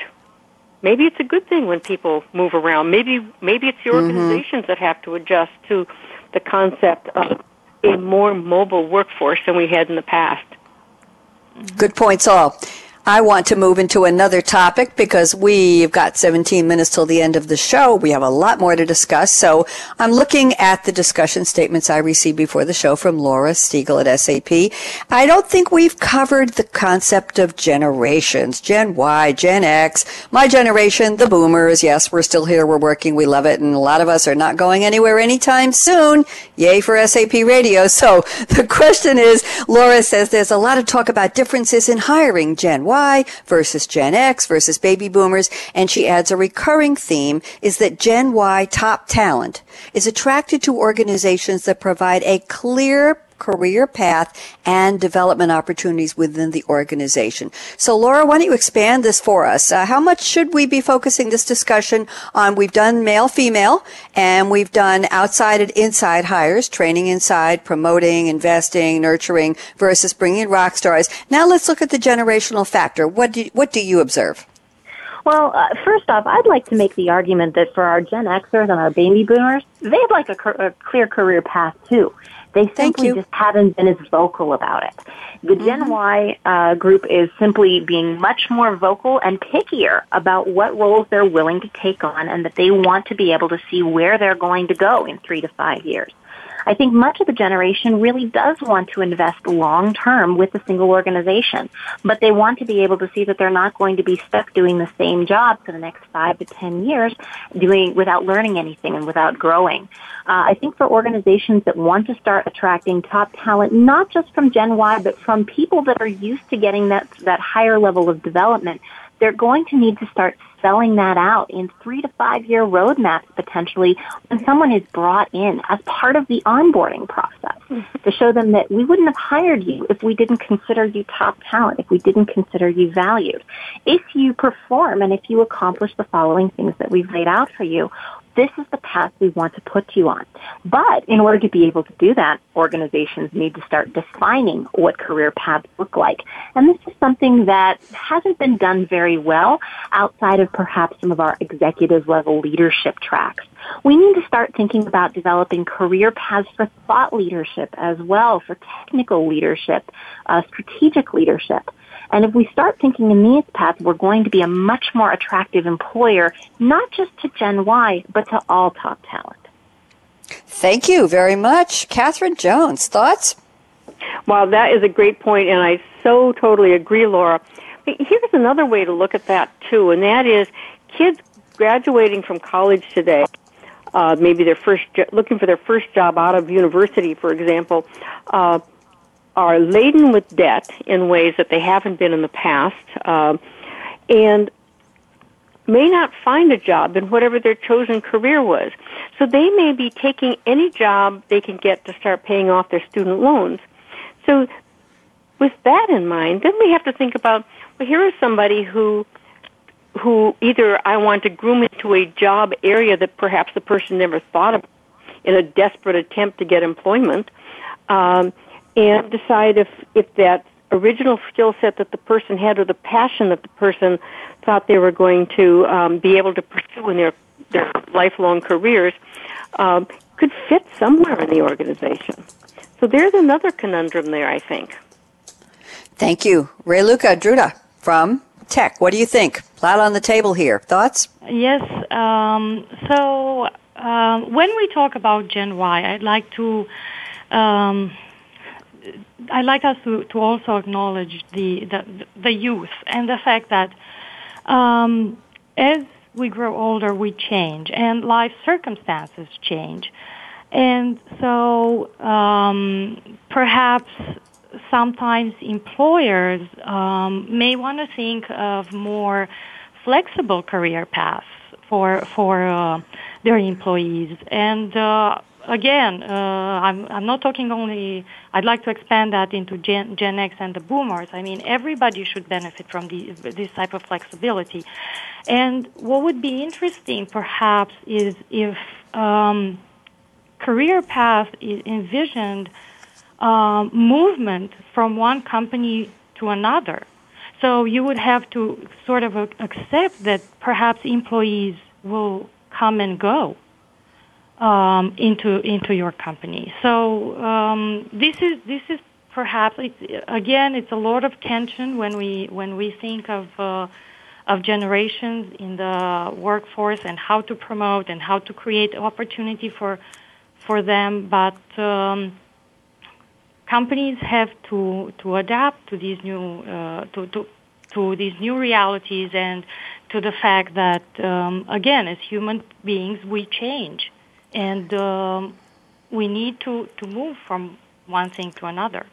maybe it's a good thing when people move around. Maybe maybe it's the mm-hmm. organizations mm-hmm. that have to adjust to the concept of a more mobile workforce than we had in the past. Good points all. I want to move into another topic because we've got 17 minutes till the end of the show. We have a lot more to discuss. So I'm looking at the discussion statements I received before the show from Laura Stegall at SAP. I don't think we've covered the concept of generations, Gen Y, Gen X, my generation, the boomers. Yes, we're still here. We're working. We love it. And a lot of us are not going anywhere anytime soon. Yay for SAP radio. So <laughs> the question is, Laura says there's a lot of talk about differences in hiring Gen Y Y versus Gen X versus baby boomers. And she adds a recurring theme is that Gen Y top talent is attracted to organizations that provide a clear career path and development opportunities within the organization. So Laura, why don't you expand this for us? Uh, how much should we be focusing this discussion on? We've done male, female, and we've done outside and inside hires, training inside, promoting, investing, nurturing versus bringing in rock stars. Now let's look at the generational factor. What do, what do you observe? Well, uh, first off, I'd like to make the argument that for our Gen Xers and our baby boomers, they'd like a, a clear career path too. They simply just haven't been as vocal about it. The mm-hmm. Gen Y uh, group is simply being much more vocal and pickier about what roles they're willing to take on and that they want to be able to see where they're going to go in three to five years. I think much of the generation really does want to invest long term with a single organization, but they want to be able to see that they're not going to be stuck doing the same job for the next five to ten years, doing without learning anything and without growing. Uh, I think for organizations that want to start attracting top talent, not just from Gen Y, but from people that are used to getting that that higher level of development, they're going to need to start spelling that out in three to five year roadmaps potentially when someone is brought in as part of the onboarding process mm-hmm. to show them that we wouldn't have hired you if we didn't consider you top talent, if we didn't consider you valued. If you perform and if you accomplish the following things that we've laid out for you, this is the path we want to put you on. But in order to be able to do that, organizations need to start defining what career paths look like. And this is something that hasn't been done very well outside of perhaps some of our executive level leadership tracks. We need to start thinking about developing career paths for thought leadership as well, for technical leadership, uh, strategic leadership. And if we start thinking in these paths, we're going to be a much more attractive employer, not just to Gen Y, but to all top talent. Thank you very much. Katherine Jones, thoughts? Well, that is a great point, and I so totally agree, Laura. Here's another way to look at that, too, and that is kids graduating from college today, uh, maybe their first, looking for their first job out of university, for example, uh, are laden with debt in ways that they haven't been in the past, uh, and may not find a job in whatever their chosen career was. So they may be taking any job they can get to start paying off their student loans. So with that in mind, then we have to think about, well, here is somebody who who either I want to groom into a job area that perhaps the person never thought of in a desperate attempt to get employment, um, and decide if, if that original skill set that the person had or the passion that the person thought they were going to um, be able to pursue in their, their lifelong careers um, could fit somewhere in the organization. So there's another conundrum there, I think. Thank you. Raluca Druta from TEC. What do you think? Flat on the table here. Thoughts? Yes. Um, so um, when we talk about Gen Y, I'd like to um, I'd like us to, to also acknowledge the, the, the youth and the fact that um, as we grow older, we change and life circumstances change. And so um, perhaps sometimes employers um, may want to think of more flexible career paths for for uh, their employees. And uh, again, uh, I'm, I'm not talking only, I'd like to expand that into Gen, Gen X and the boomers. I mean, everybody should benefit from the, this type of flexibility. And what would be interesting, perhaps, is if um, career path envisioned um, movement from one company to another. So you would have to sort of accept that perhaps employees will come and go um, into into your company. So um, this is this is perhaps it's, again it's a lot of tension when we when we think of uh, of generations in the workforce and how to promote and how to create opportunity for for them. But um, companies have to to adapt to these new uh, to, to to these new realities and to the fact that um, again as human beings we change and um, we need to, to move from one thing to another.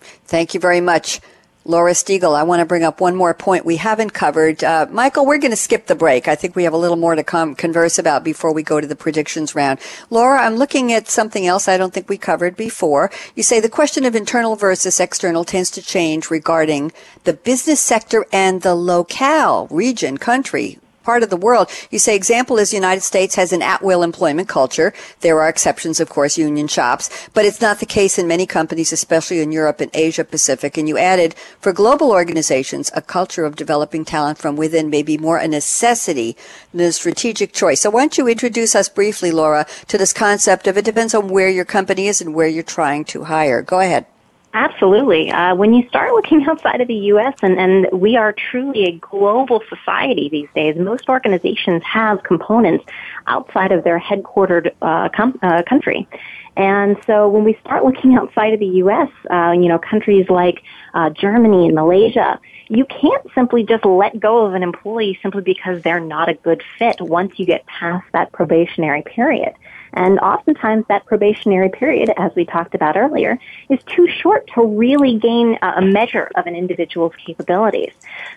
Thank you very much. Laura Stegall, I want to bring up one more point we haven't covered. Uh, Michael, we're going to skip the break. I think we have a little more to com- converse about before we go to the predictions round. Laura, I'm looking at something else I don't think we covered before. You say the question of internal versus external tends to change regarding the business sector and the locale, region, country, part of the world. You say example is United States has an at-will employment culture. There are exceptions, of course, union shops, but it's not the case in many companies, especially in Europe and Asia Pacific. And you added, for global organizations, a culture of developing talent from within may be more a necessity than a strategic choice. So why don't you introduce us briefly, Laura, to this concept of it depends on where your company is and where you're trying to hire. Go ahead. Absolutely. Uh, when you start looking <laughs> outside of the U.S., and, and we are truly a global society these days, most organizations have components outside of their headquartered uh, com- uh, country. And so when we start looking <laughs> outside of the U.S., uh, you know, countries like uh, Germany and Malaysia, you can't simply just let go of an employee simply because they're not a good fit once you get past that probationary period. And oftentimes that probationary period, as we talked about earlier, is too short to really gain a measure of an individual's capabilities.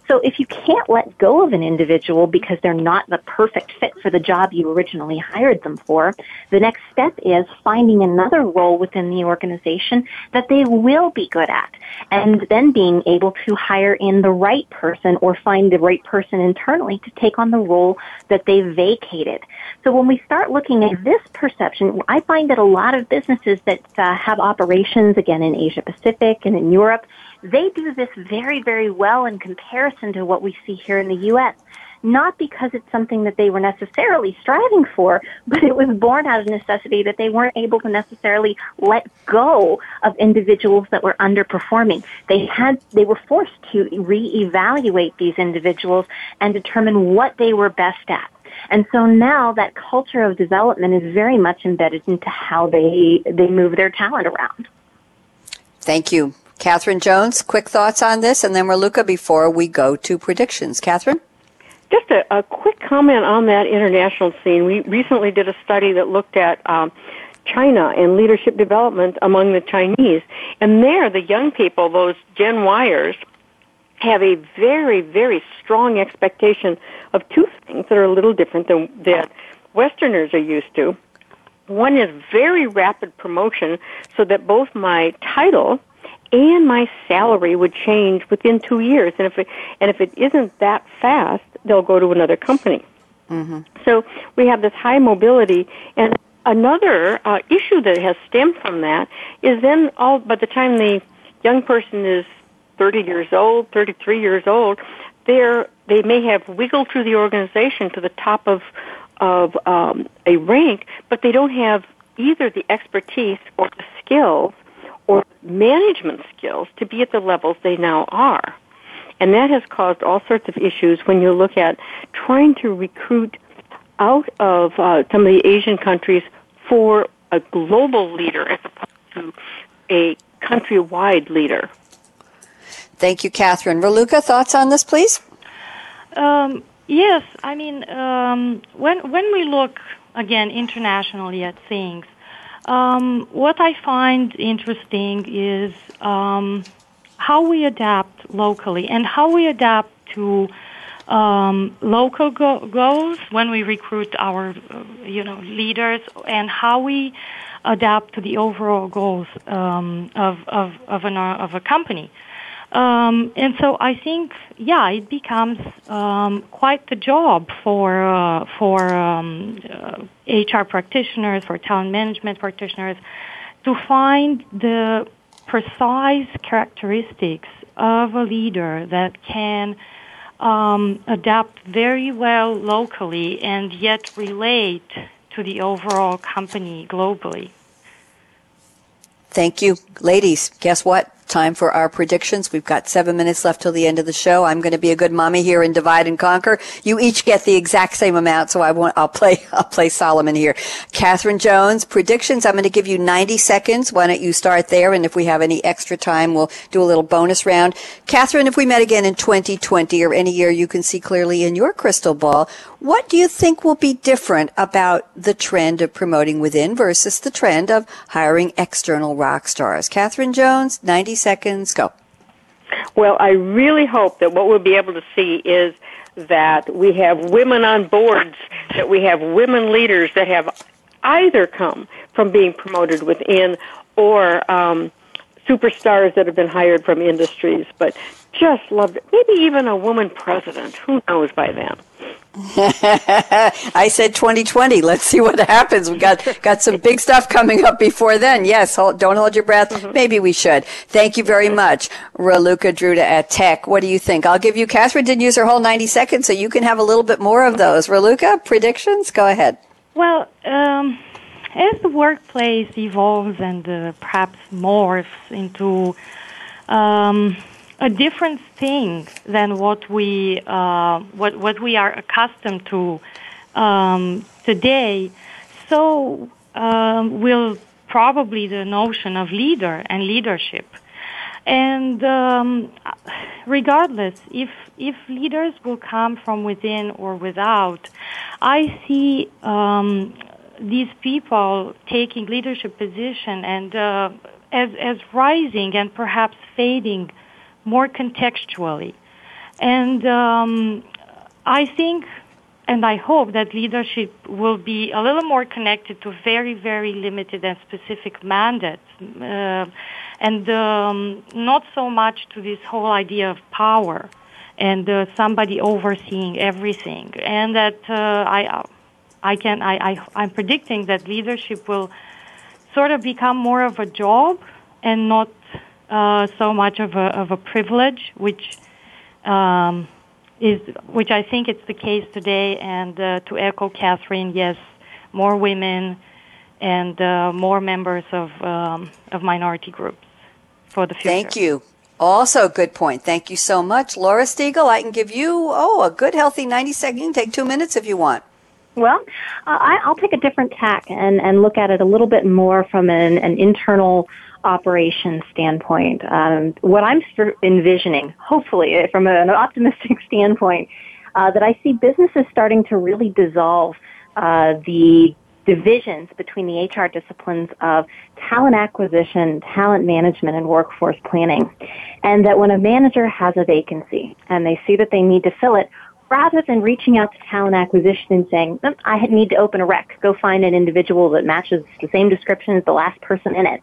So if you can't let go of an individual because they're not the perfect fit for the job you originally hired them for, the next step is finding another role within the organization that they will be good at and then being able to hire in the right person or find the right person internally to take on the role that they vacated. So when we start looking at this perception, I find that a lot of businesses that uh, have operations again in Asia Pacific and in Europe, they do this very, very well in comparison to what we see here in the U.S not because it's something that they were necessarily striving for, but it was born out of necessity that they weren't able to necessarily let go of individuals that were underperforming. They had, they were forced to reevaluate these individuals and determine what they were best at. And so now that culture of development is very much embedded into how they, they move their talent around. Thank you. Katherine Jones, quick thoughts on this, and then Raluca before we go to predictions. Katherine? Just a, a quick comment on that international scene. We recently did a study that looked at um, China and leadership development among the Chinese. And there, the young people, those Gen Yers, have a very, very strong expectation of two things that are a little different than that Westerners are used to. One is very rapid promotion so that both my title and my salary would change within two years. And if it, and if it isn't that fast, they'll go to another company. Mm-hmm. So we have this high mobility, and another uh, issue that has stemmed from that is then all by the time the young person is 30 years old, 33 years old, they're they may have wiggled through the organization to the top of of um, a rank, but they don't have either the expertise or the skills or management skills to be at the levels they now are. And that has caused all sorts of issues when you look at trying to recruit out of uh, some of the Asian countries for a global leader as opposed to a countrywide leader. Thank you, Katherine. Raluca, thoughts on this, please? Um, yes, I mean, um, when, when we look, again, internationally at things, um, what I find interesting is um, how we adapt locally and how we adapt to um, local go- goals when we recruit our, uh, you know, leaders, and how we adapt to the overall goals um, of of of, an, uh, of a company. Um, and so I think, yeah, it becomes um, quite the job for uh, for um, uh, HR practitioners, for talent management practitioners, to find the precise characteristics of a leader that can um, adapt very well locally and yet relate to the overall company globally. Thank you. Ladies, guess what? Time for our predictions. We've got seven minutes left till the end of the show. I'm going to be a good mommy here and divide and conquer. You each get the exact same amount, so I won't, I'll play, <laughs> I'll play Solomon here. Katherine Jones, predictions. I'm going to give you 90 seconds. Why don't you start there? And if we have any extra time, we'll do a little bonus round. Katherine, if we met again in 2020 or any year you can see clearly in your crystal ball, what do you think will be different about the trend of promoting within versus the trend of hiring external rock stars? Katherine Jones, 90 seconds, go. Well, I really hope that what we'll be able to see is that we have women on boards, that we have women leaders that have either come from being promoted within or um, superstars that have been hired from industries, but just loved it. Maybe even a woman president. Who knows by then? <laughs> I said 2020. Let's see what happens. We got got some big stuff coming up before then. Yes, hold, don't hold your breath. Mm-hmm. Maybe we should. Thank you very much, Raluca Druta at TEC. What do you think? I'll give you. Katherine didn't use her whole 90 seconds, so you can have a little bit more of those. Raluca, predictions? Go ahead. Well, um, as the workplace evolves and uh, perhaps morphs into um, a different thing than what we uh, what what we are accustomed to um, today. So um, will probably the notion of leader and leadership. And um, regardless, if if leaders will come from within or without, I see um, these people taking leadership position and uh, as as rising and perhaps fading more contextually. And um, I think and I hope that leadership will be a little more connected to very, very limited and specific mandates, uh, and um, not so much to this whole idea of power and uh, somebody overseeing everything. And that uh, I, I can, I, I, I'm predicting that leadership will sort of become more of a job and not uh, so much of a, of a privilege, which um, is which I think it's the case today. And uh, to echo Katherine, yes, more women and uh, more members of um, of minority groups for the future. Thank you. Also, good point. Thank you so much, Laura Stegall. I can give you oh a good healthy ninety seconds. You can take two minutes if you want. Well, uh, I, I'll take a different tack and, and look at it a little bit more from an, an internal operation standpoint. Um, what I'm envisioning, hopefully, eh, from an optimistic <laughs> standpoint, uh, that I see businesses starting to really dissolve uh, the divisions between the HR disciplines of talent acquisition, talent management, and workforce planning. And that when a manager has a vacancy and they see that they need to fill it, rather than reaching out to talent acquisition and saying, I need to open a rec, go find an individual that matches the same description as the last person in it.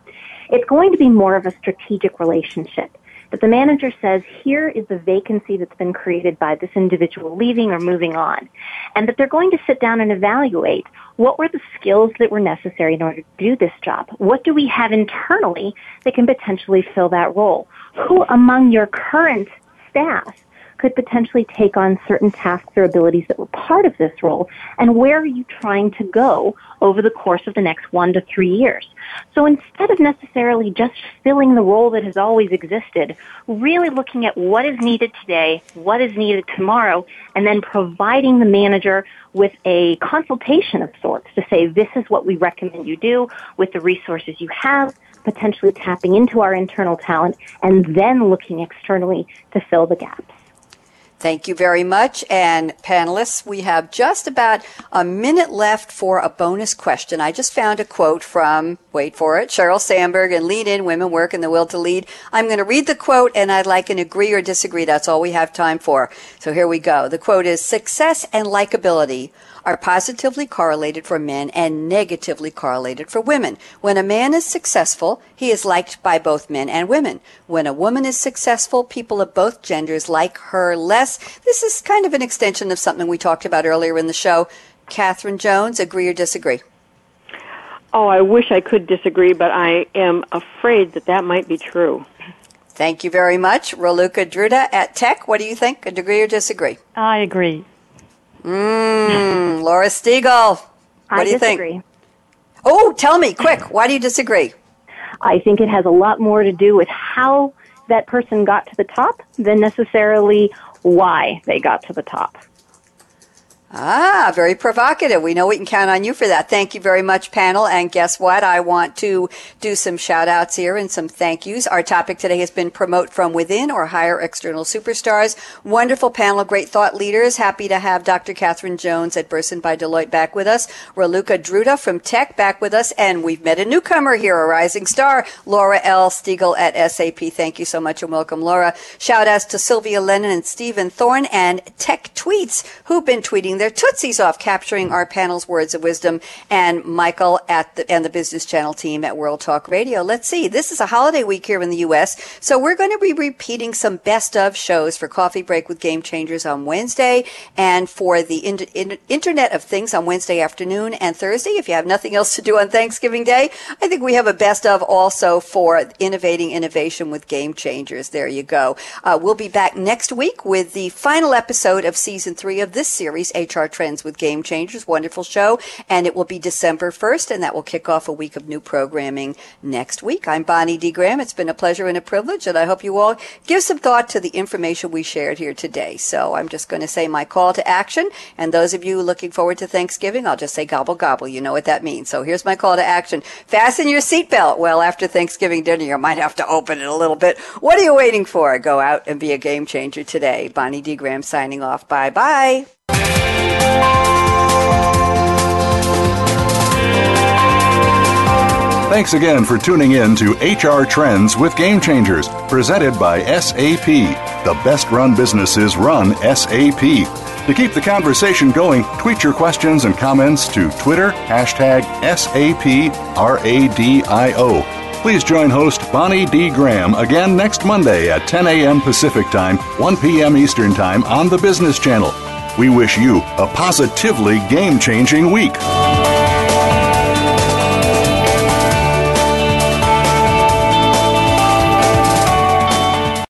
It's going to be more of a strategic relationship. That the manager says, here is the vacancy that's been created by this individual leaving or moving on. And that they're going to sit down and evaluate what were the skills that were necessary in order to do this job? What do we have internally that can potentially fill that role? Who among your current staff could potentially take on certain tasks or abilities that were part of this role, and where are you trying to go over the course of the next one to three years? So instead of necessarily just filling the role that has always existed, really looking at what is needed today, what is needed tomorrow, and then providing the manager with a consultation of sorts to say, this is what we recommend you do with the resources you have, potentially tapping into our internal talent, and then looking externally to fill the gaps. Thank you very much. And panelists, we have just about a minute left for a bonus question. I just found a quote from, wait for it, Sheryl Sandberg and Lean In Women Work and the Will to Lead. I'm going to read the quote and I'd like an agree or disagree. That's all we have time for. So here we go. The quote is success and likability are positively correlated for men and negatively correlated for women. When a man is successful, he is liked by both men and women. When a woman is successful, people of both genders like her less. This is kind of an extension of something we talked about earlier in the show. Katherine Jones, agree or disagree? Oh, I wish I could disagree, but I am afraid that that might be true. Thank you very much. Raluca Druta at TEC, what do you think? Agree or disagree? I agree. Mmm, <laughs> Laura Stegall. What I do you disagree. think? Oh, tell me quick. Why do you disagree? I think it has a lot more to do with how that person got to the top than necessarily why they got to the top. Ah, very provocative. We know we can count on you for that. Thank you very much, panel. And guess what? I want to do some shout outs here and some thank yous. Our topic today has been promote from within or hire external superstars. Wonderful panel, great thought leaders. Happy to have Dr. Katherine Jones at Bersin by Deloitte back with us. Raluca Druta from TEC back with us. And we've met a newcomer here, a rising star, Laura L. Stegall at SAP. Thank you so much and welcome, Laura. Shout outs to Sylvia Lennon and Stephen Thorne and Tech Tweets who've been tweeting their tootsies off, capturing our panel's words of wisdom, and Michael at the, and the Business Channel team at World Talk Radio. Let's see. This is a holiday week here in the U.S., so we're going to be repeating some best of shows for Coffee Break with Game Changers on Wednesday, and for the in, in, Internet of Things on Wednesday afternoon and Thursday. If you have nothing else to do on Thanksgiving Day, I think we have a best of also for innovating innovation with Game Changers. There you go. Uh, we'll be back next week with the final episode of season three of this series, HR Trends with Game Changers. Wonderful show. And it will be December 1st, and that will kick off a week of new programming next week. I'm Bonnie D. Graham. It's been a pleasure and a privilege, and I hope you all give some thought to the information we shared here today. So I'm just going to say my call to action. And those of you looking forward to Thanksgiving, I'll just say gobble gobble. You know what that means. So here's my call to action. Fasten your seatbelt. Well, after Thanksgiving dinner, you might have to open it a little bit. What are you waiting for? Go out and be a game changer today. Bonnie D. Graham signing off. Bye bye. Thanks again for tuning in to HR Trends with Game Changers, presented by SAP. The best run businesses run SAP. To keep the conversation going, tweet your questions and comments to Twitter, hashtag SAPRADIO. Please join host Bonnie D. Graham again next Monday at 10 a.m. Pacific Time, 1 p.m. Eastern Time on the Business Channel. We wish you a positively game changing week.